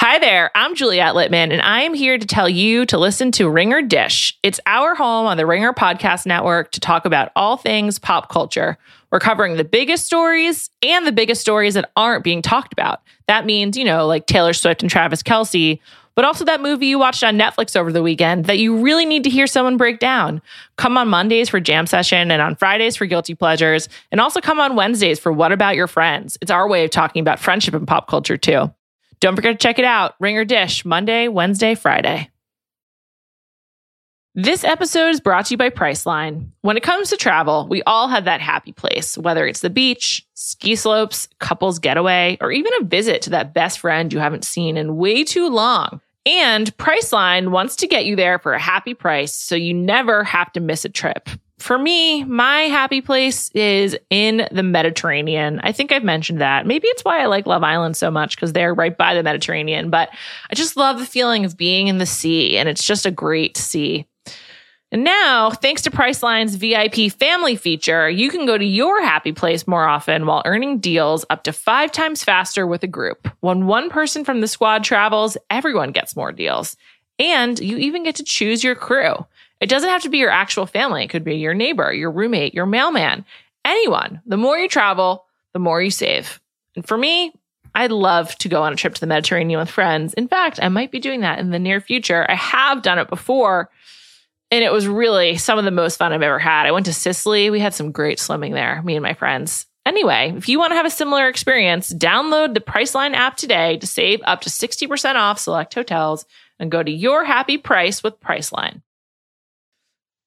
Hi there, I'm Juliet Litman, and I am here to tell you to listen to Ringer Dish. It's our home on the Ringer Podcast Network to talk about all things pop culture. We're covering the biggest stories and the biggest stories that aren't being talked about. That means, you know, like Taylor Swift and Travis Kelce, but also that movie you watched on Netflix over the weekend that you really need to hear someone break down. Come on Mondays for Jam Session and on Fridays for Guilty Pleasures, and also come on Wednesdays for What About Your Friends? It's our way of talking about friendship and pop culture too. Don't forget to check it out. Ringer Dish, Monday, Wednesday, Friday. This episode is brought to you by Priceline. When it comes to travel, we all have that happy place, whether it's the beach, ski slopes, couples getaway, or even a visit to that best friend you haven't seen in way too long. And Priceline wants to get you there for a happy price so you never have to miss a trip for me, my happy place is in the Mediterranean. I think I've mentioned that. Maybe it's why I like Love Island so much because they're right by the Mediterranean, but I just love the feeling of being in the sea and it's just a great sea. And now, thanks to Priceline's VIP family feature, you can go to your happy place more often while earning deals up to five times faster with a group. When one person from the squad travels, everyone gets more deals. And you even get to choose your crew. It doesn't have to be your actual family. It could be your neighbor, your roommate, your mailman, anyone. The more you travel, the more you save. And for me, I'd love to go on a trip to the Mediterranean with friends. In fact, I might be doing that in the near future. I have done it before, and it was really some of the most fun I've ever had. I went to Sicily. We had some great swimming there, me and my friends. Anyway, if you want to have a similar experience, download the Priceline app today to save up to 60% off select hotels and go to your happy price with Priceline.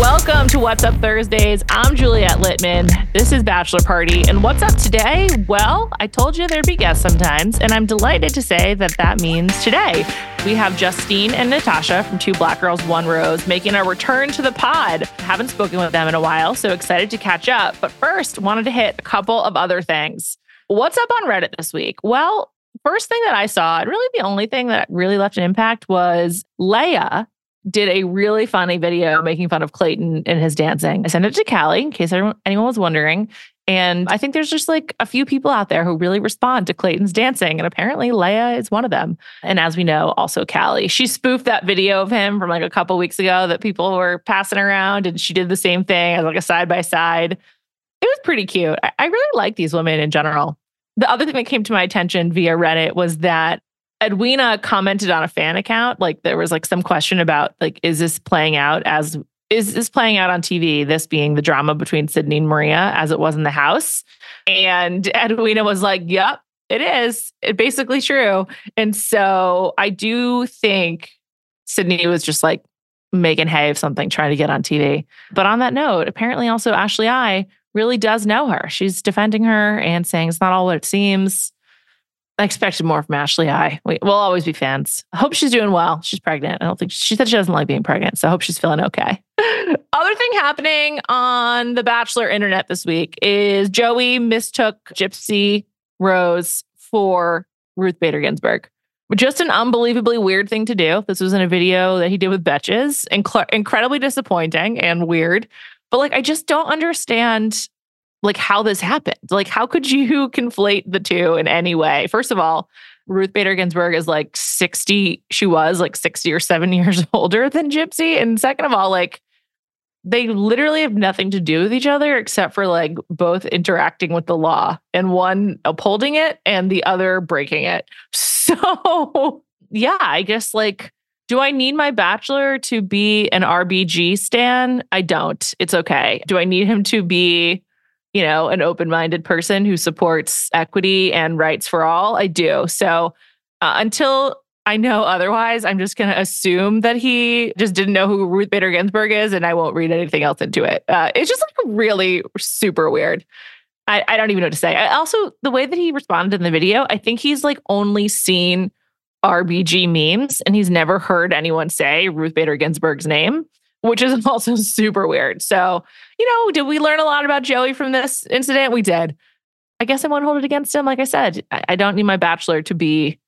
Welcome to What's Up Thursdays. I'm Juliet Litman. This is Bachelor Party. And what's up today? Well, I told you there'd be guests sometimes, and I'm delighted to say that that means today. We have Justine and Natasha from Two Black Girls, One Rose making a return to the pod. Haven't spoken with them in a while, so excited to catch up. But first, wanted to hit a couple of other things. What's up on Reddit this week? Well, first thing that I saw, and really the only thing that really left an impact was Leia did a really funny video making fun of Clayton and his dancing. I sent it to Callie in case anyone was wondering. And I think there's just like a few people out there who really respond to Clayton's dancing. And apparently Leia is one of them. And as we know, also Callie. She spoofed that video of him from like a couple weeks ago that people were passing around. And she did the same thing as like a side by side. It was pretty cute. I, I really like these women in general. The other thing that came to my attention via Reddit was that Edwina commented on a fan account. Like there was like some question about like, is this playing out as is this playing out on TV? This being the drama between Sydney and Maria as it was in the house. And Edwina was like, Yep, it is. It basically true. And so I do think Sydney was just like making hay of something, trying to get on TV. But on that note, apparently also Ashley I really does know her. She's defending her and saying it's not all what it seems. I expected more from Ashley I. We, will always be fans. I hope she's doing well. She's pregnant. I don't think she said she doesn't like being pregnant. So I hope she's feeling okay. Other thing happening on the Bachelor internet this week is Joey mistook Gypsy Rose for Ruth Bader Ginsburg. Just an unbelievably weird thing to do. This was in a video that he did with Betches. Inc- incredibly disappointing and weird. But like, I just don't understand like how this happened. Like, how could you conflate the two in any way? First of all, Ruth Bader Ginsburg is like 60, she was like 60 or seven years older than Gypsy. And second of all, like, they literally have nothing to do with each other except for like both interacting with the law and one upholding it and the other breaking it. So, yeah, I guess like, do I need my bachelor to be an RBG stan? I don't. It's okay. Do I need him to be you know, an open minded person who supports equity and rights for all. I do. So uh, until I know otherwise, I'm just going to assume that he just didn't know who Ruth Bader Ginsburg is, and I won't read anything else into it. Uh, it's just like really super weird. I, I don't even know what to say. I also, the way that he responded in the video, I think he's like only seen RBG memes and he's never heard anyone say Ruth Bader Ginsburg's name, which is also super weird. So, you know, did we learn a lot about Joey from this incident? We did. I guess I won't hold it against him. Like I said, I, I don't need my bachelor to be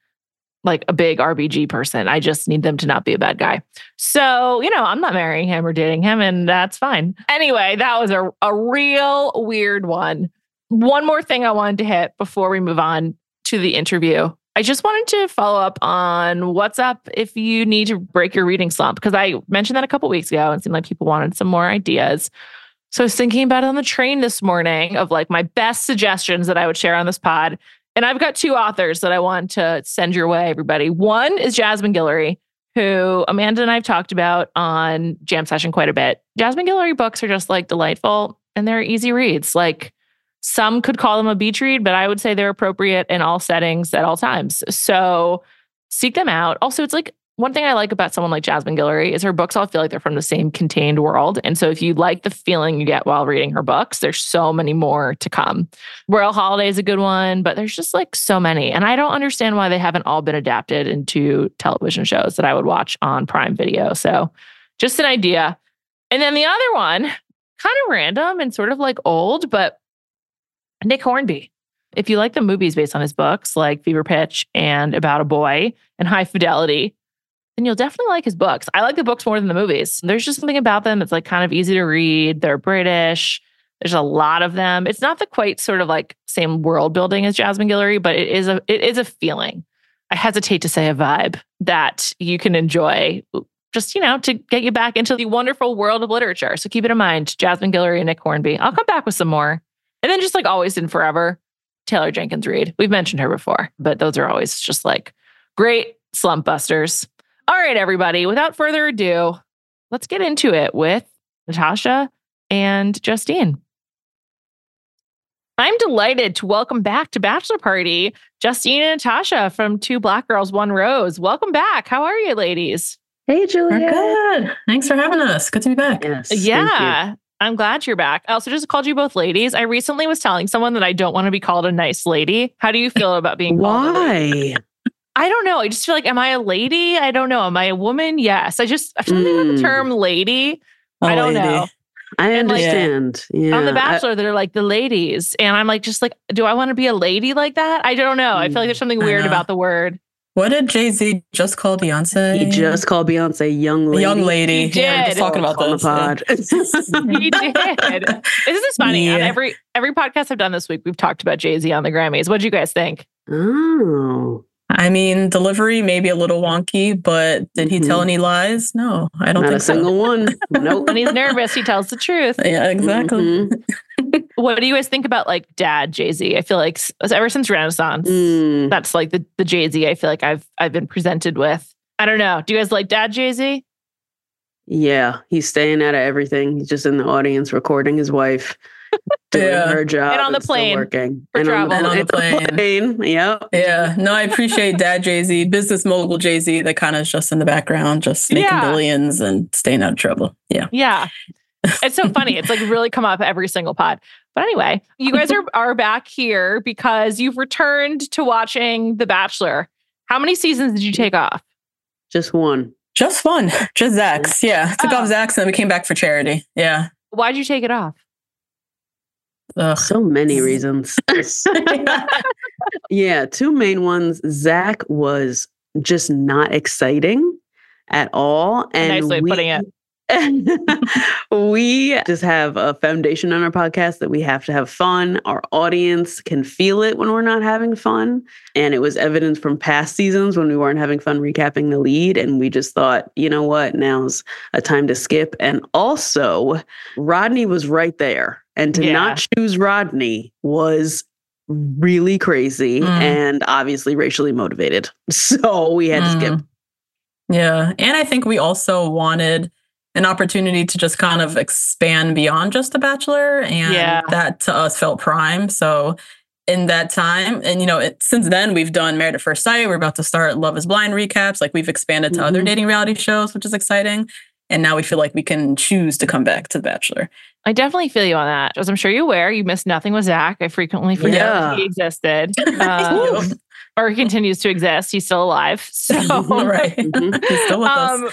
like a big RBG person. I just need them to not be a bad guy. So, you know, I'm not marrying him or dating him, and that's fine. Anyway, that was a, a real weird one. One more thing I wanted to hit before we move on to the interview. I just wanted to follow up on what's up if you need to break your reading slump, because I mentioned that a couple weeks ago and seemed like people wanted some more ideas. So I was thinking about it on the train this morning of like my best suggestions that I would share on this pod. And I've got two authors that I want to send your way, everybody. One is Jasmine Guillory, who Amanda and I have talked about on Jam Session quite a bit. Jasmine Guillory books are just like delightful and they're easy reads. Like some could call them a beach read, but I would say they're appropriate in all settings at all times. So seek them out. Also, it's like one thing I like about someone like Jasmine Guillory is her books all feel like they're from the same contained world. And so if you like the feeling you get while reading her books, there's so many more to come. Royal Holiday is a good one, but there's just like so many. And I don't understand why they haven't all been adapted into television shows that I would watch on Prime Video. So just an idea. And then the other one, kind of random and sort of like old, but Nick Hornby. If you like the movies based on his books, like Fever Pitch and About a Boy and High Fidelity, then you'll definitely like his books. I like the books more than the movies. There's just something about them that's like kind of easy to read. They're British. There's a lot of them. It's not the quite sort of like same world building as Jasmine Guillory, but it is a it is a feeling. I hesitate to say a vibe that you can enjoy just, you know, to get you back into the wonderful world of literature. So keep it in mind, Jasmine Guillory and Nick Hornby. I'll come back with some more. And then just like always and forever, Taylor Jenkins Reid. We've mentioned her before, but those are always just like great slump busters. All right, everybody, without further ado, let's get into it with Natasha and Justine. I'm delighted to welcome back to Bachelor Party Justine and Natasha from Two Black Girls, One Rose. Welcome back. How are you, ladies? Hey, Julia. We're good. Thanks for having us. Good to be back. Yes. Yeah. I'm glad you're back. I also just called you both ladies. I recently was telling someone that I don't want to be called a nice lady. How do you feel about being Why? I don't know. I just feel like, am I a lady? I don't know. Am I a woman? Yes. I just, I something about the Mm. term lady. I don't lady. know. I And, like, understand. yeah. On The I- Bachelor, they're like the ladies. And I'm like, just like, do I want to be a lady like that? I don't know. I feel like there's something weird about the word. What did Jay Z just call Beyonce? he just called Beyonce young a lady. young lady. He Yeah, we're just talking about on the this. pod. He did. Isn't this funny? On every every podcast I've done this week, we've talked about Jay Z on the Grammys. What do you guys think? oh, I mean, delivery may be a little wonky, but did he tell Mhm. any lies? No, I don't not think a single one. Nope. When he's nervous, he tells the truth. Yeah, exactly. Mhm. What do you guys think about like dad Jay Z? I feel like ever since Renaissance, Mm. that's like the the Jay Z I feel like I've I've been presented with. I don't know. Do you guys like dad Jay Z? Yeah, he's staying out of everything. He's just in the audience recording his wife doing Yeah. her job And on the plane working for and travel. And on the and plane. Yep. Yeah, no, I appreciate Dad Jay Z, business mogul Jay Z, that kind of is just in the background, just making Yeah. billions and staying out of trouble. Yeah. Yeah. It's so funny. It's like really come up every single pod. But anyway, you guys are are back here because you've returned to watching The Bachelor. How many seasons did you take off? Just one. Just one. Just Zach's. Yeah. Took Oh. off Zach's and then we came back for charity. Yeah. Why'd you take it off? Ugh. So many reasons. yeah, two main ones. Zach was just not exciting at all. And nice way of we, putting it. we just have a foundation on our podcast that we have to have fun. Our audience can feel it when we're not having fun. And it was evidence from past seasons when we weren't having fun recapping the lead. And we just thought, you know what, now's a time to skip. And also, Rodney was right there. And to Yeah. not choose Rodney was really crazy Mm. and obviously racially motivated. So we had to skip. Mm. Yeah. And I think we also wanted an opportunity to just kind of expand beyond just The Bachelor. And Yeah. that to us felt prime. So in that time. And you know, it, since then we've done Married at First Sight. We're about to start Love Is Blind recaps. Like we've expanded to mm-hmm. other dating reality shows, which is exciting. And now we feel like we can choose to come back to The Bachelor. I definitely feel you on that. As I'm sure you're aware, you missed nothing with Zach. I frequently forget yeah. he existed. Um, or he continues to exist. He's still alive. So right. Mm-hmm. He's still with um,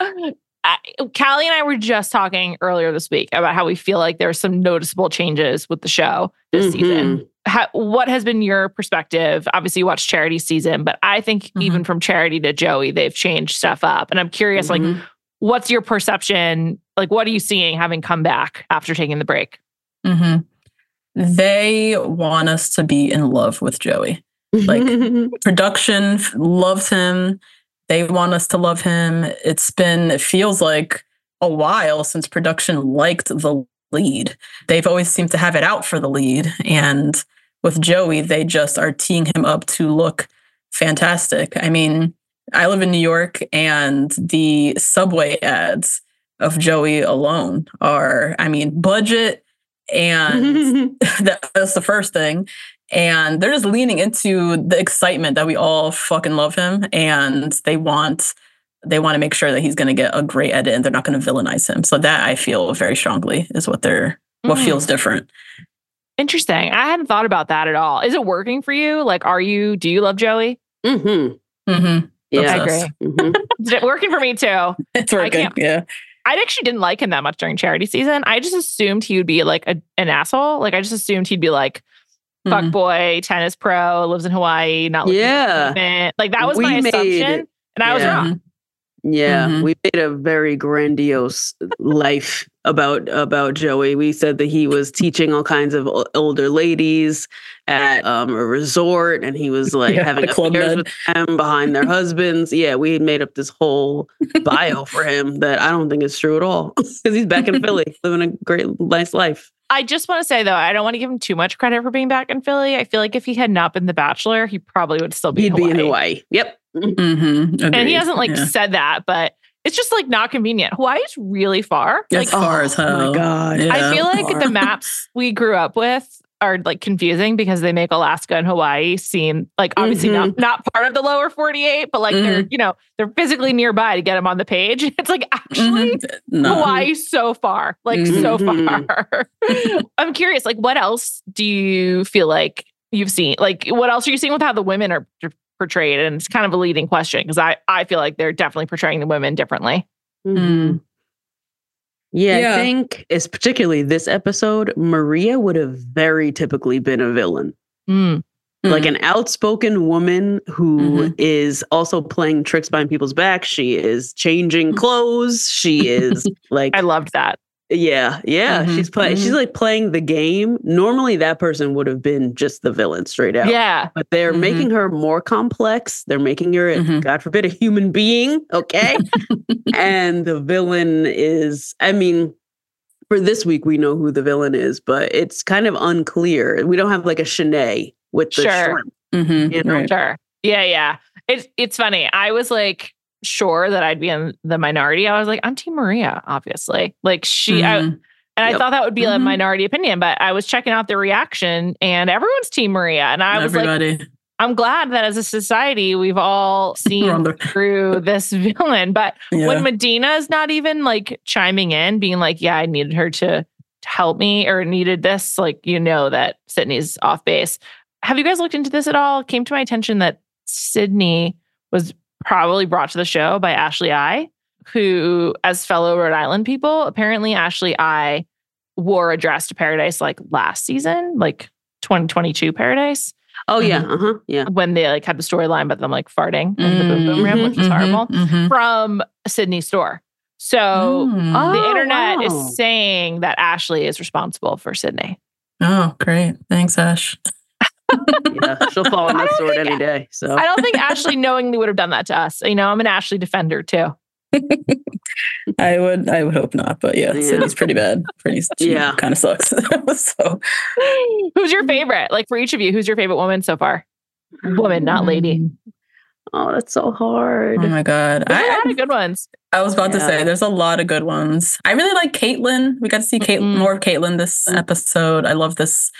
us. I, Callie and I were just talking earlier this week about how we feel like there's some noticeable changes with the show this mm-hmm. season. How, what has been your perspective? Obviously, you watched Charity season, but I think mm-hmm. even from Charity to Joey, they've changed stuff up. And I'm curious, mm-hmm. like, what's your perception? Like, what are you seeing having come back after taking the break? Mm-hmm. They want us to be in love with Joey. Like, production loves him. They want us to love him. It's been, it feels like a while since production liked the lead. They've always seemed to have it out for the lead. And with Joey, they just are teeing him up to look fantastic. I mean, I live in New York, and the subway ads of Joey alone are, I mean, budget, and that's the first thing. And they're just leaning into the excitement that we all fucking love him, and they want they want to make sure that he's going to get a great edit, and they're not going to villainize him. So that I feel very strongly is what they're mm. what feels different. Interesting. I hadn't thought about that at all. Is it working for you? Like, are you? Do you love Joey? Mm-hmm. Mm-hmm. Yeah, I agree. Mm-hmm. working for me too. It's working. Yeah. I actually didn't like him that much during charity season. I just assumed he would be like a, an asshole. Like I just assumed he'd be like fuck mm-hmm. boy, tennis pro, lives in Hawaii, not yeah. Like that was we my assumption, and I yeah. was wrong. Yeah, mm-hmm. we made a very grandiose life about about Joey. We said that he was teaching all kinds of older ladies at um, a resort, and he was like yeah, having affairs with them behind their husbands. Yeah, we made up this whole bio for him that I don't think is true at all because he's back in Philly living a great, nice life. I just want to say though, I don't want to give him too much credit for being back in Philly. I feel like if he had not been The Bachelor, he probably would still be. He'd in be in Hawaii. Yep. Mm-hmm. And he hasn't like yeah. said that, but it's just like not convenient. Hawaii's really far. It's like, far as hell. Oh my god! Yeah, I feel like far. the maps we grew up with are like confusing because they make Alaska and Hawaii seem like obviously mm-hmm. not not part of the lower 48, but like mm-hmm. they're you know they're physically nearby to get them on the page. It's like actually mm-hmm. no. Hawaii's so far, like so mm-hmm. far. I'm curious, like what else do you feel like you've seen? Like what else are you seeing with how the women are portrayed? And it's kind of a leading question because I I feel like they're definitely portraying the women differently. Mm. Yeah, yeah, I think it's particularly this episode, Maria would have very typically been a villain. Mm. Like an outspoken woman who mm-hmm. is also playing tricks behind people's back. She is changing mm. clothes. She is like I loved that. Yeah, yeah. Mm-hmm, she's playing. Mm-hmm. She's like playing the game. Normally, that person would have been just the villain straight out. Yeah, but they're mm-hmm. making her more complex. They're making her, mm-hmm. God forbid, a human being. Okay, and the villain is. I mean, for this week, we know who the villain is, but it's kind of unclear. We don't have like a Shanae with the sure. shrimp. Mm-hmm, you know? Sure. Yeah, yeah. It's it's funny. I was like sure that I'd be in the minority, I was like, I'm Team Maria, obviously. Like she, mm-hmm. I, and yep. I thought that would be mm-hmm. a minority opinion, but I was checking out the reaction and everyone's Team Maria. And I was like, I'm glad that as a society, we've all seen through this villain. But yeah. when Medina is not even like chiming in, being like, yeah, I needed her to, to help me or needed this, like, you know, that Sydney's off base. Have you guys looked into this at all? It came to my attention that Sydney was probably brought to the show by Ashley I, who, as fellow Rhode Island people, apparently Ashley I wore a dress to Paradise like last season, like 2022 Paradise. Oh yeah, mm-hmm. uh-huh. yeah. When they like had the storyline about them like farting in the boom boom room, which was mm-hmm. horrible, mm-hmm. from Sydney store. So mm. the oh, internet wow. is saying that Ashley is responsible for Sydney. Oh, great! Thanks, Ash yeah, she'll fall on that sword any day. So I don't think Ashley knowingly would have done that to us. You know, I'm an Ashley defender too. I would, I would hope not, but yeah, yeah. Sydney's pretty bad. Pretty, yeah, kind of sucks. so, who's your favorite? Like for each of you, who's your favorite woman so far? Woman, not lady. Mm. Oh, that's so hard. Oh my god, there's I had of good ones. I was about yeah. to say there's a lot of good ones. I really like Kaitlyn. We got to see Kate, mm-hmm. more of Kaitlyn this episode. I love this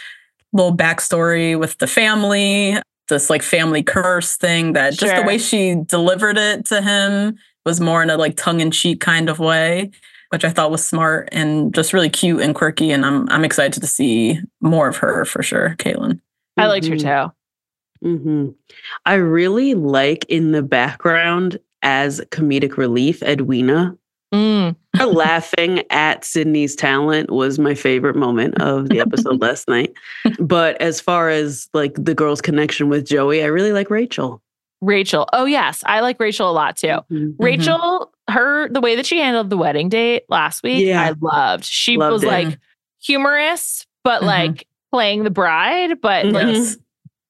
little backstory with the family, this like family curse thing that just the way she delivered it to him was more in a like tongue in cheek kind of way, which I thought was smart and just really cute and quirky. And I'm I'm excited to see more of her for sure, Caitlin. I liked her Mhm. too. hmm I really like in the background as comedic relief, Edwina. Mm. Her laughing at Sydney's talent was my favorite moment of the episode last night. But as far as like the girl's connection with Joey, I really like Rachel. Rachel. Oh yes, I like Rachel a lot too. Mhm. Rachel, her the way that she handled the wedding date last week, Yeah. I loved. She Loved was it. like humorous, but Mhm. like playing the bride, but like Mhm. Yes.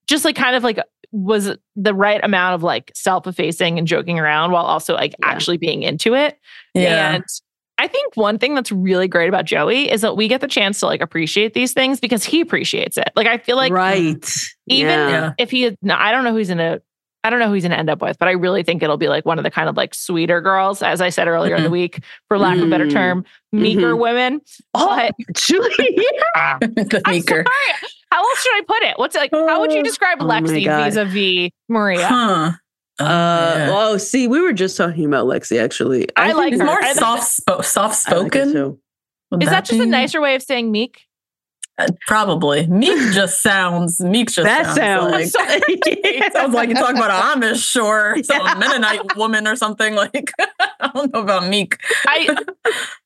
just like kind of like was the right amount of like self-effacing and joking around while also like Yeah. actually being into it. Yeah. And I think one thing that's really great about Joey is that we get the chance to like appreciate these things because he appreciates it. Like I feel like right. even Yeah. If he I don't know who's in gonna I don't know who he's gonna end up with, but I really think it'll be like one of the kind of like sweeter girls, as I said earlier in the week, for lack of a better Mhm. term, meeker Mhm. women. Oh, But Julie. the I'm meeker. sorry. How else should I put it? What's it like? How would you describe Oh Lexi God. vis-a-vis Maria? Huh. Oh, Uh, yeah. oh, see, we were just talking about Lexi. Actually, I think like her. more soft spo- soft I like her spoken. too. Is that just a nicer way of saying meek? Probably. Meek just sounds Meek just That sounds. like it sounds like you talk about an Amish or some Yeah. Mennonite woman or something. Like I don't know about Meek. I,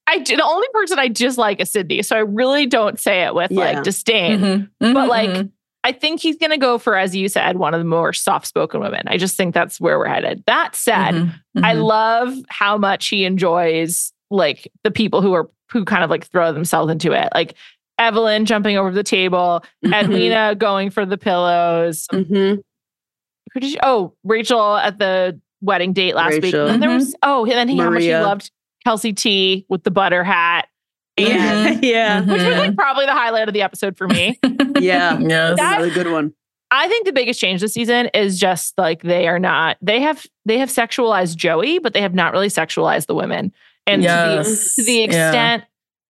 I the only person I dislike is Sydney, so I really don't say it with Yeah. like disdain. Mhm. But Mhm, like, mhm. I think he's going to go for, as you said, one of the more soft-spoken women. I just think that's where we're headed. That said, Mhm, I mhm. love how much he enjoys like the people who are who kind of like throw themselves into it, like Evelyn jumping over the table, mm-hmm. Edwina going for the pillows. Mhm. Who did you, oh, Rachel at the wedding date last week. And then there was mm-hmm. oh, and then he, how much he loved Kelsey T with the butter hat, Yeah, yeah, which was like mm-hmm. probably the highlight of the episode for me. yeah. yeah, That's That- a really good one. I think the biggest change this season is just like they are not they have they have sexualized Joey, but they have not really sexualized the women. And to the Yes. to the Yeah.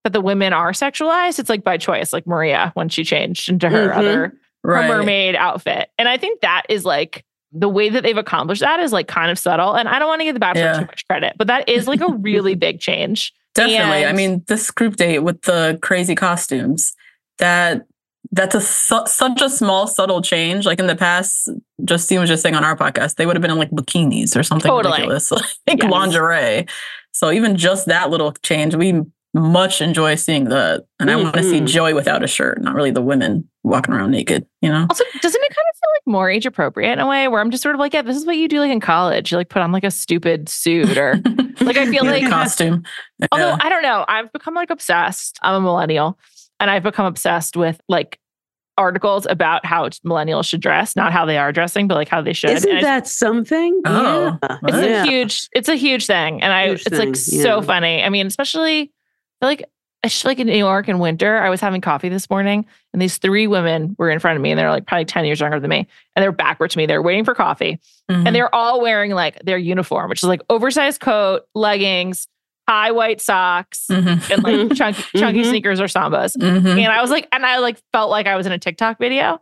That the women are sexualized, it's like by choice, like Maria when she changed into her Mhm. other her right. mermaid outfit. And I think that is like the way that they've accomplished that is like kind of subtle. And I don't want to give the Bachelor Yeah. too much credit, but that is like a really big change. Definitely. I mean, this group date with the crazy costumes, that that's a su- such a small, subtle change. Like in the past, Justine was just saying on our podcast, they would have been in like bikinis or something Totally. ridiculous, like Yes. lingerie. So even just that little change, we much enjoy seeing the, And I want to see. Mm-hmm. Joey without a shirt, not really the women walking around naked, you know? Also, doesn't it kind of feel like more age appropriate in a way where I'm just sort of like, yeah, this is what you do like in college. You like put on like a stupid suit or Like, I feel like- costume. Although Yeah. I don't know, I've become like obsessed. I'm a millennial, and I've become obsessed with like articles about how millennials should dress, not how they are dressing, but like how they should. Isn't And that something? Oh, yeah. it's yeah. a huge, it's a huge thing, and I, Huge it's like thing, so yeah. funny. I mean, especially I feel like. It's just like in New York in winter. I was having coffee this morning, and these three women were in front of me, and they're like probably ten years younger than me, and they're backward to me. They're waiting for coffee, Mhm. and they're all wearing like their uniform, which is like oversized coat, leggings, high white socks, Mhm. and like chunky, chunky Mhm. sneakers or sambas. Mhm. And I was like, and I like felt like I was in a TikTok video.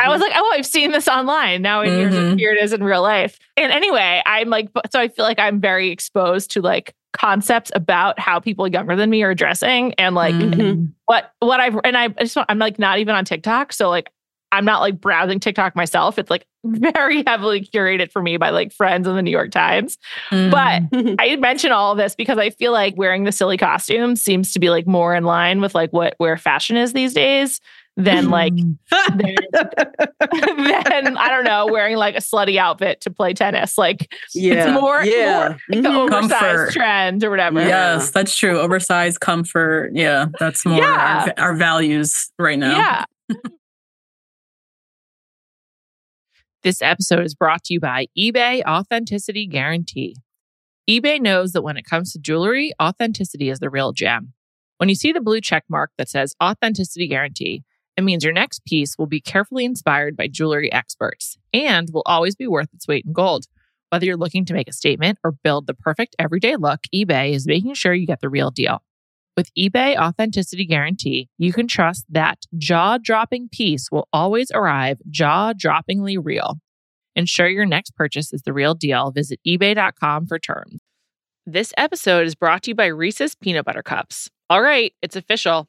I was like, oh, I've seen this online. Now here's Mhm. here it is in real life. And anyway, I'm like, so I feel like I'm very exposed to like concepts about how people younger than me are dressing and like Mhm. what what I've and I just I'm like not even on TikTok, so like I'm not like browsing TikTok myself. It's like very heavily curated for me by like friends in the New York Times. But Mhm. I mention all of this because I feel like wearing the silly costume seems to be like more in line with like what where fashion is these days than like than, than I don't know wearing like a slutty outfit to play tennis. Like yeah. more- yeah. more like the Mhm. oversized Comfort. trend or whatever. Yes, that's true. Oversized comfort. Yeah, that's more Yeah. our, our values right now. Yeah. this episode is brought to you by eBay Authenticity Guarantee. eBay knows that when it comes to jewelry, authenticity is the real gem. When you see the blue check mark that says Authenticity Guarantee, it means your next piece will be carefully inspired by jewelry experts and will always be worth its weight in gold. Whether you're looking to make a statement or build the perfect everyday look, eBay is making sure you get the real deal. With eBay Authenticity Guarantee, you can trust that jaw dropping piece will always arrive jaw droppingly real. Ensure your next purchase is the real deal. Visit eBay.com for terms. This episode is brought to you by Reese's Peanut Butter Cups. All right, it's official.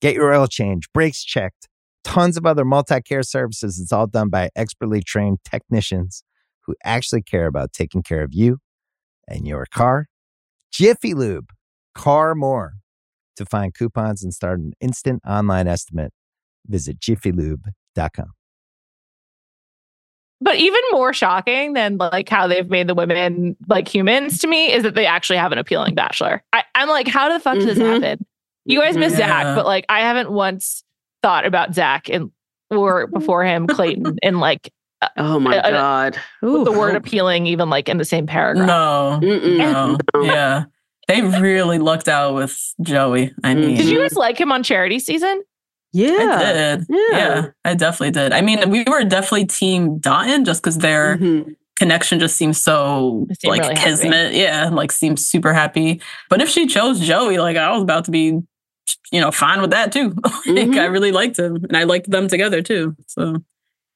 Get your oil change, brakes checked, tons of other multi care services. It's all done by expertly trained technicians who actually care about taking care of you and your car. Jiffy Lube, car more. To find coupons and start an instant online estimate, visit jiffylube.com. But even more shocking than like how they've made the women like humans to me is that they actually have an appealing bachelor. I, am like, how the fuck does this mm-hmm. happen? You guys miss Yeah. Zach, but like I haven't once thought about Zach and or before him Clayton and like Oh my uh, god. with the Ooh. word appealing even like in the same paragraph. No, no, No. yeah. They really lucked out with Joey. I mean, Did you guys like him on charity season? Yeah. I did. Yeah. Yeah. I definitely did. I mean, we were definitely team Dotun just because their Mhm. connection just seems so They seem like really happy. kismet. Yeah, like seems super happy. But if she chose Joey, like I was about to be, you know, fine with that too. like Mhm. I really liked him, and I liked them together too. So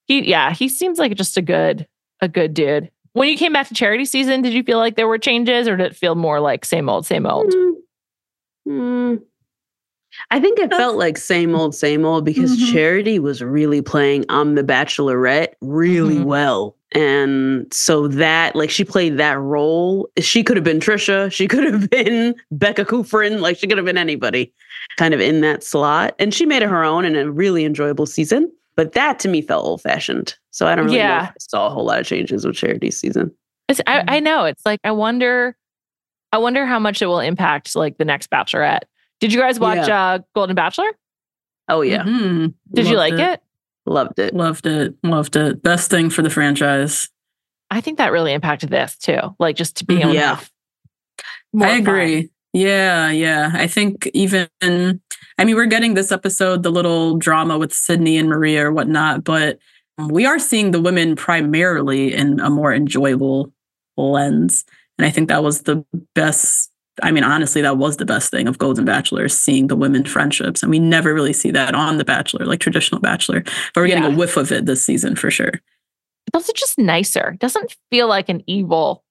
He yeah, he seems like just a good a good dude. When you came back to charity season, did you feel like there were changes or did it feel more like same old, same old? Mm. Mm. I think it felt like same old, same old because Mhm. Charity was really playing I'm the Bachelorette really Mhm. well. And so that, like, she played that role. She could have been Trista. She could have been Becca Kufrin. Like, she could have been anybody kind of in that slot. And she made it her own in a really enjoyable season. But that to me felt old fashioned. So I don't really know Yeah. if I saw a whole lot of changes with Charity's season. It's, I, I know. It's like I wonder I wonder how much it will impact like the next Bachelorette. Did you guys watch uh Golden Bachelor? Oh, yeah. mhm. Did you like it? Loved it. Loved it. Loved it. Best thing for the franchise. I think that really impacted this too. Like just to be able to Yeah. have more I fun. Yeah, yeah. I think even, I mean, we're getting this episode, the little drama with Sydney and Maria or whatnot, but we are seeing the women primarily in a more enjoyable lens. And I think that was the best. I mean, honestly, that was the best thing of Golden Bachelor, seeing the women friendships. And we never really see that on The Bachelor, like traditional Bachelor. But we're getting Yeah. a whiff of it this season for sure. It's also just nicer. It doesn't feel like an evil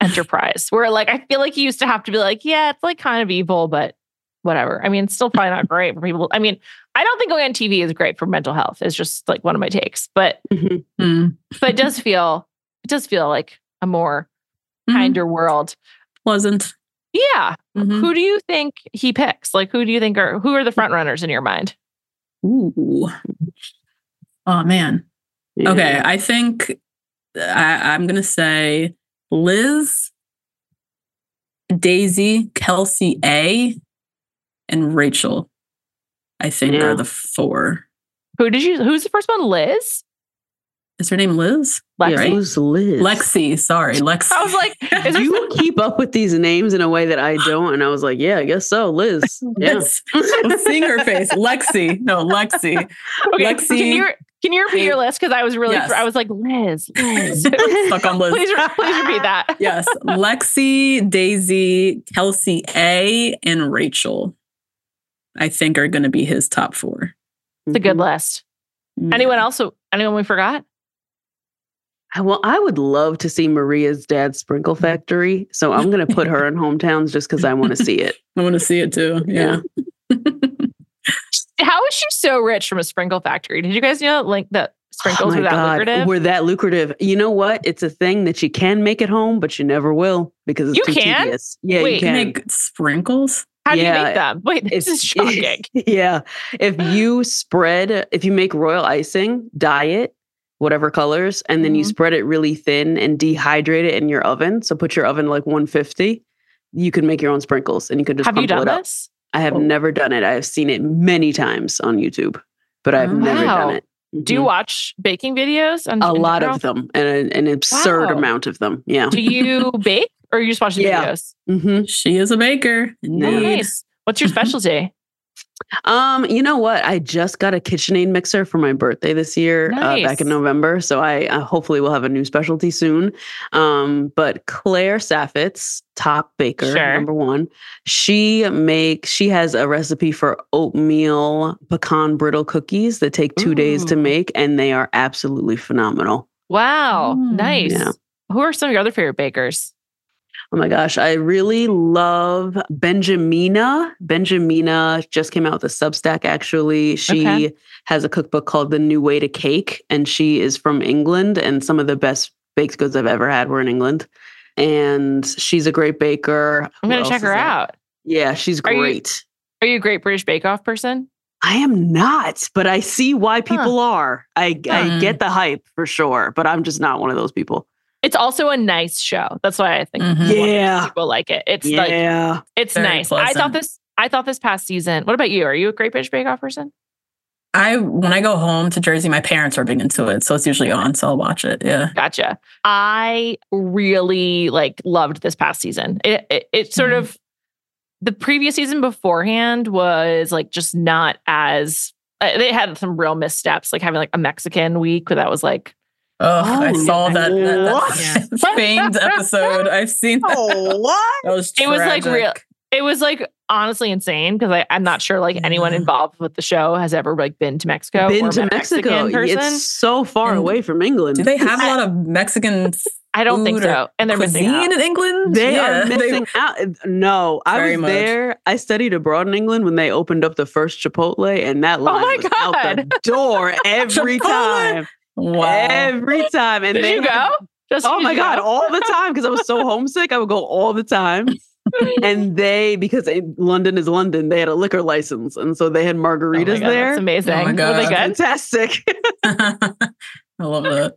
enterprise where like I feel like you used to have to be like, yeah, it's like kind of evil, but whatever. I mean, it's still probably not great for people. I mean, I don't think going on TV is great for mental health. It's just like one of my takes, but Mhm. Mm. but it does feel it does feel like a more Mhm. kinder world. Pleasant. Yeah. Mhm. Who do you think he picks? Like who do you think are who are the front runners in your mind? Ooh. Oh, man. Yeah. Okay, I think I, I'm gonna say Liz, Daisy, Kelsey A, and Rachel. I think Yeah. are the four. Who did you who's the first one? Liz? Is her name Liz? Lexi? Yeah, who's Liz? Lexi. Sorry, Lexi. I was like, is there you keep up with these names in a way that I don't. And I was like, yeah, I guess so. Liz. Yeah. Yes. I seeing her face. Lexi. No, Lexi. Okay, Lexi- can you can you repeat your list? Because I was really Yes. I was like Liz, Liz. Stuck on Liz. please, re- please repeat that. Yes. Lexi, Daisy, Kelsey A, and Rachel. I think are going to be his top four. It's a good mm-hmm. list. Anyone else? Anyone we forgot? I, well, I would love to see Maria's dad's sprinkle mm-hmm. factory. So I'm going to put her in hometowns just because I want to see it. I want to see it too. Yeah. How is she so rich from a sprinkle factory? Did you guys know like that sprinkles oh were that God, lucrative? We're that lucrative. You know what? It's a thing that you can make at home, but you never will because it's You too can? tedious. Yeah, Wait, you can. Make sprinkles. How do you yeah, make them? Wait, this is shocking. yeah. If you spread, if you make royal icing, dye it, whatever colors, and then you Mhm. spread it really thin and dehydrate it in your oven. So put your oven like 150. You can make your own sprinkles and you can just Have you done it up. this? I have Oh. never done it. I have seen it many times on YouTube, but I've never done it. Do you Mhm. watch baking videos? On, a lot general? of them and an, an absurd Wow. amount of them? Yeah. Do you bake or you just watch the Yeah. videos? hmm She is a baker. Oh, nice. What's your specialty? Um, you know what? I just got a KitchenAid mixer for my birthday this year, uh, back in November. So I uh, hopefully will have a new specialty soon. Um, but Claire Saffitz, top baker, Sure. number one, she makes she has a recipe for oatmeal pecan brittle cookies that take two days to make, and they are absolutely phenomenal. Wow, Mm, nice. yeah. Who are some of your other favorite bakers? Oh my gosh, I really love Benjamina. Benjamina just came out with a Substack actually. She Okay. has a cookbook called The New Way to Cake and she is from England and some of the best baked goods I've ever had were in England. And she's a great baker. I'm gonna check her out. Yeah, she's Are you- great. Are you a Great British Bake Off person? I am not, but I see why people are. I, I Hmm. get the hype for sure, but I'm just not one of those people. It's also a nice show. That's why I think Mhm. Yeah. people like it. It's like Yeah. it's Very nice. I thought this. I thought this past season. What about you? Are you a Great British Bake Off person? I when I go home to Jersey, my parents are big into it, so it's usually on. So I'll watch it. Yeah. Gotcha. I really like loved this past season. It it, it sort Mhm. of the previous season beforehand was like just not as uh, they had some real missteps, like having like a Mexican week where that was like Oh, I Oh, saw that, that, what? that famed episode. I've seen that. Oh, what? That was It was, like, real- it was like honestly insane because I'm not sure like anyone involved with the show has ever like been to Mexico Been or to Mexico. Person. It's so far And away from England. Do they have a lot of Mexican I don't think so, and they're missing cuisine out. in England? They Yeah, are missing out. No, I Very was much. there. I studied abroad in England when they opened up the first Chipotle, and that oh line Oh my was out the door every time. Wow. Every time. And Did they you go? Just Oh my you god, go? all the time because I was so homesick. I would go all the time. and they, because in- London is London, they had a liquor license, and so they had Oh margaritas God, there. That's amazing. Oh my Were they God. good? Fantastic. I love that.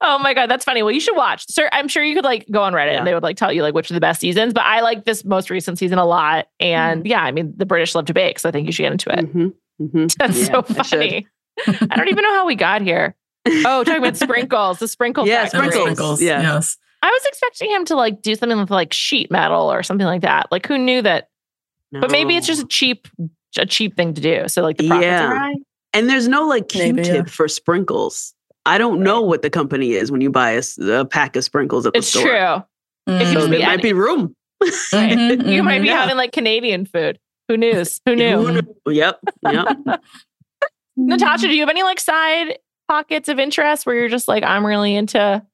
Oh my god, that's funny. Well, you should watch. Sir, I'm sure you could like go on Reddit Yeah. and they would like tell you like which are the best seasons. But I like this most recent season a lot. And Mm. yeah, I mean the British love to bake, so I think you should get into it. Mhm, mhm. That's Yeah, so I funny. I, don't even know how we got here. Oh, talking about sprinkles, the sprinkle. Yeah, factory. Sprinkles, yeah. Yes. I was expecting him to like do something with like sheet metal or something like that. Like who knew that? But maybe it's just a cheap, a cheap thing to do. So like the profits Yeah. are high. And there's no like Q-tip yeah. for sprinkles. I don't know what the company is when you buy a, s- a pack of sprinkles at the It's store. true. Mm. It So could there might be room. Mhm, You might be Yeah. having like Canadian food. Who knew? Who knew? Who knew? Yep. Yep. Natasha, do you have any like side pockets of interest where you're just like, I'm really into?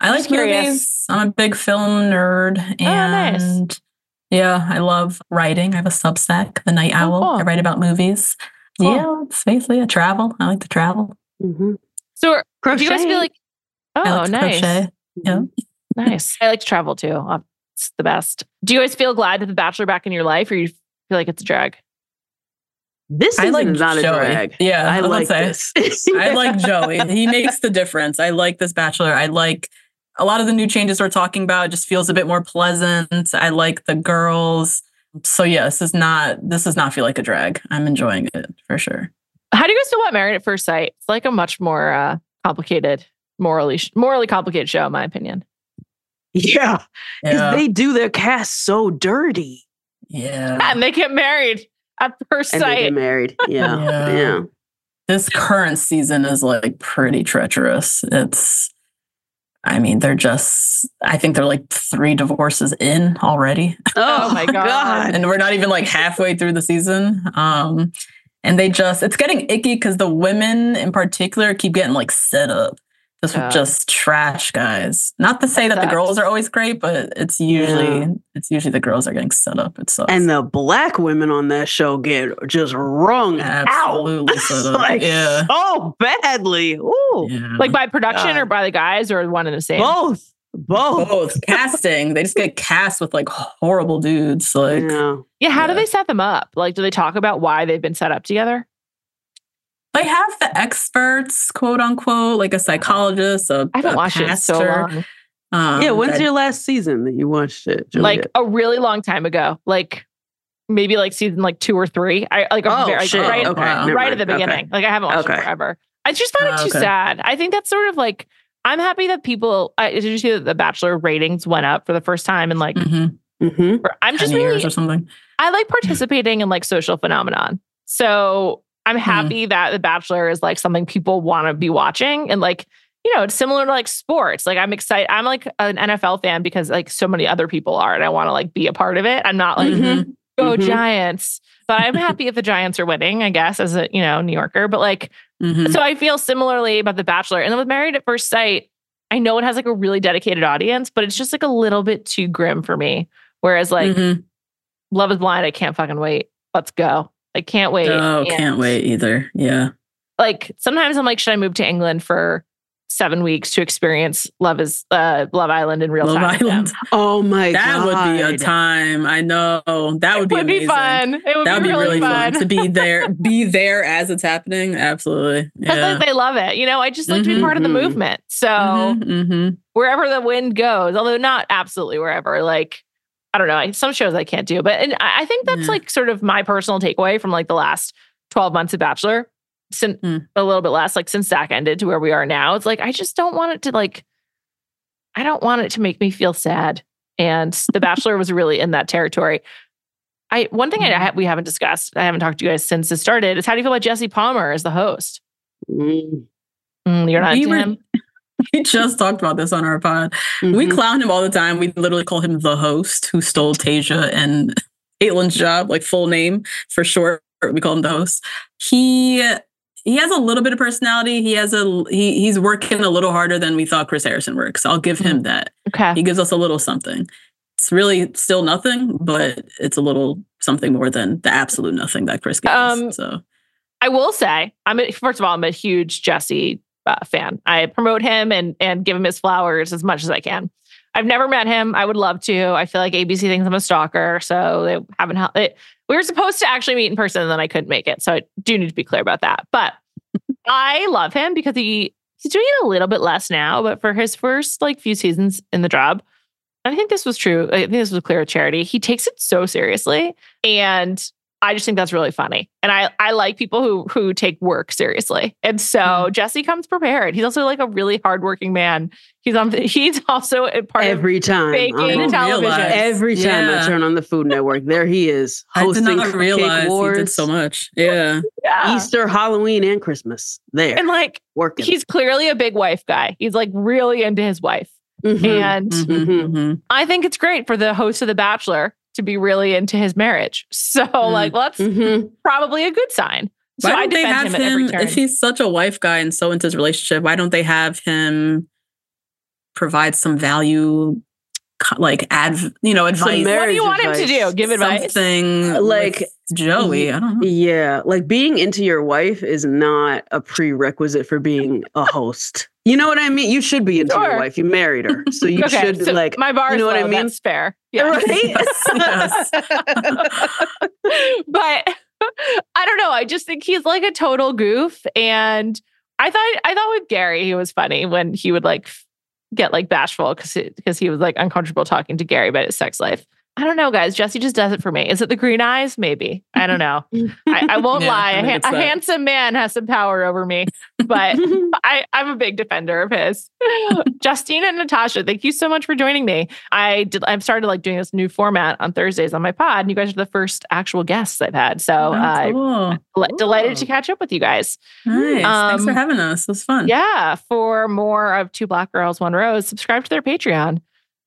I like Just curious. movies. I'm a big film nerd. Oh, nice. And yeah, I love writing. I have a Substack, The Night Oh, Owl. I write about movies. Cool. Yeah, it's basically a travel. I like to travel. Mhm. So do Crochet. you guys feel like? Oh, I like to nice, crochet. Yeah. nice. I like to travel too. It's the best. Do you guys feel glad to have the Bachelor back in your life, or you feel like it's a drag? This I like is not a Joey. drag. Yeah, I was like gonna say. this. I like Joey. He makes the difference. I like this Bachelor. I like a lot of the new changes we're talking about. It just feels a bit more pleasant. I like the girls. So yeah, this is not this does not feel like a drag. I'm enjoying it for sure. How do you guys feel about Married at First Sight? It's like a much more uh, complicated, morally morally complicated show, in my opinion. yeah. Because Yeah. they do their cast so dirty. yeah. And they get married at first And they sight. get married. Yeah. Yeah. Yeah. this current season is like pretty treacherous. It's, I mean, they're just, I think they're like three divorces in already. Oh my God. and we're not even like halfway through the season. Um, and they just, it's getting icky because the women in particular keep getting like set up Just Yeah. just trash guys. Not to say that the girls are always great, but it's usually Yeah. it's usually the girls are getting set up. It sucks. And the black women on that show get just wrung Absolutely out. set up. like Yeah. so badly. Ooh. yeah. Like by production God. or by the guys or one and the same? Both. Both. both casting, they just get cast with like horrible dudes. Like Yeah. Yeah, how do they set them up? Like, do they talk about why they've been set up together? They have the experts, quote unquote, like a psychologist, a, I haven't a watched it so long. Um, yeah. When's that- your last season that you watched it? Like a really long time ago. Like maybe like season like two or three. I like oh very, shit. right, okay. wow. never right at mind. the Okay. beginning. Like I haven't watched Okay. it forever. I just found it too okay. sad. I think that's sort of like I'm happy that people. I, did you see that the Bachelor ratings went up for the first time and like? Mhm, Mhm. I'm just years really or something. I like participating in like social phenomenon. So I'm happy that The Bachelor is like something people want to be watching. And like, you know, it's similar to like sports. Like I'm excited. I'm like an NFL fan because like so many other people are and I want to like be a part of it. I'm not like, Mhm. go Mhm. Giants. But I'm happy if the Giants are winning, I guess, as a, you know, New Yorker. But like, Mhm. so I feel similarly about The Bachelor. And then with Married at First Sight, I know it has like a really dedicated audience, but it's just like a little bit too grim for me. Whereas like Mhm. Love is Blind, I can't fucking wait. Let's go. I can't wait. Oh, And, can't wait either. Yeah. Like sometimes I'm like, should I move to England for seven weeks to experience Love is uh Love Island in real Love time? with them? Island. Oh my That god. That would be a time. I know. That would It be would be amazing. fun. It would That would be really, fun. to be there, be there as it's happening. Absolutely. Because Yeah. they love it. You know, I just like to be part of the Mhm. movement. So Mhm, mhm. wherever the wind goes, although not absolutely wherever, like I don't know, I- some shows I can't do, but and I I think that's Yeah. like sort of my personal takeaway from like the last 12 months of Bachelor, since Mm. a little bit less, like since Zach ended to where we are now. It's like I just don't want it to like, I don't want it to make me feel sad. And The Bachelor was really in that territory. I one thing I Mm-hmm. ha- we haven't discussed, I haven't talked to you guys since it started, is how do you feel about Jesse Palmer as the host? Mm. Mm, you're not We into were- him. We just talked about this on our pod. We Mhm. clown him all the time. We literally call him the host who stole Tayshia and Kaitlyn's job, like full name for short. We call him the host. He he has a little bit of personality. He has a he he's working a little harder than we thought Chris Harrison works. I'll give him that. Okay. He gives us a little something. It's really still nothing, but it's a little something more than the absolute nothing that Chris gives. Um, so I will say, I'm a, first of all, I'm a huge Jesse uh, fan. I promote him and and give him his flowers as much as I can. I've never met him. I would love to. I feel like ABC thinks I'm a stalker, so they haven't. helped. It, we were supposed to actually meet in person, and then I couldn't make it. So I do need to be clear about that. But I love him because he he's doing it a little bit less now. But for his first like few seasons in the job, I think this was true. I think this was clear with Charity. He takes it so seriously, and I just think that's really funny. And I I like people who who take work seriously. And so Mhm. Jesse comes prepared. He's also like a really hardworking man. He's on he's also a part of Every time. baking I'm on- television. Every time I turn on the Food Network, there he is I did hosting not Cake realize he Wars, did so much. Yeah. yeah. Easter, Halloween, and Christmas. There, And like working. he's clearly a big wife guy. He's like really into his wife. Mhm. And Mhm, Mhm. mhm. I think it's great for the host of The Bachelor to be really into his marriage. So like that's Mhm. probably a good sign. So Why I don't they defend have him him, if he's such a wife guy and so into his relationship, why don't they have him provide some value, like ad, you know, advice? what do you want him to do? Give advice? Something uh, Like, like Joey. I don't know. Yeah, like being into your wife is not a prerequisite for being a host. You know what I mean? You should be into Sure. your wife. You married her, so you okay, should so like. my bar you is know what I mean? That's fair. Yeah. Right? Yes. but I don't know. I just think he's like a total goof. And I thought I thought with Gary, he was funny when he would like f- get like bashful because because he was like uncomfortable talking to Gary about his sex life. I don't know, guys. Jesse just does it for me. Is it the green eyes? Maybe. I don't know. I, I won't Yeah, lie. I A, think han- it's a handsome man has some power over me, but I, I'm a big defender of his. Justine and Natasha, thank you so much for joining me. I did. I've started like doing this new format on Thursdays on my pod, and you guys are the first actual guests I've had. So Oh, uh, cool. del- delighted to catch up with you guys. Nice. Thanks for Um, having us. It was fun. Yeah, for more of Two Black Girls One Rose, subscribe to their Patreon,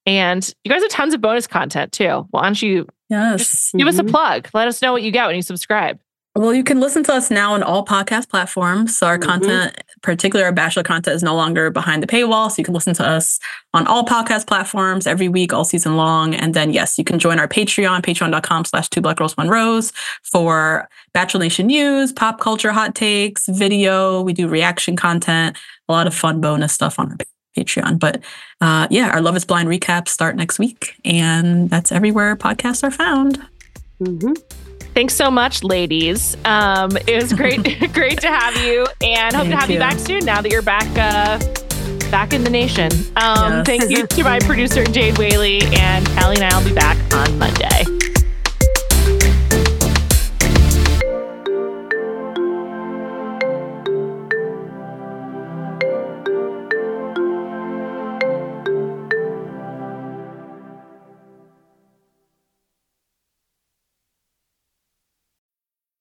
and you guys have tons of bonus content too. Why don't you Yes. give us a Mhm. plug? Let us know what you get when you subscribe. Well, you can listen to us now on all podcast platforms. So our Mhm. content particularly our Bachelor content is no longer behind the paywall. So you can listen to us on all podcast platforms every week, all season long. And then, yes, you can join our Patreon, patreon.com slash two black girls, one rose for Bachelor Nation news, pop culture hot takes, video. We do reaction content, a lot of fun bonus stuff on our Patreon. But uh, yeah, our Love is Blind recaps start next week. And that's everywhere podcasts are found. Mm-hmm. Thanks so much, ladies. Um, it was great, great to have you, and hope Thank to have you. you. back soon. Now that you're back, uh, back in the nation. Um, Yes. Thank you to my producer Jade Whaley, and Callie and I will be back on Monday.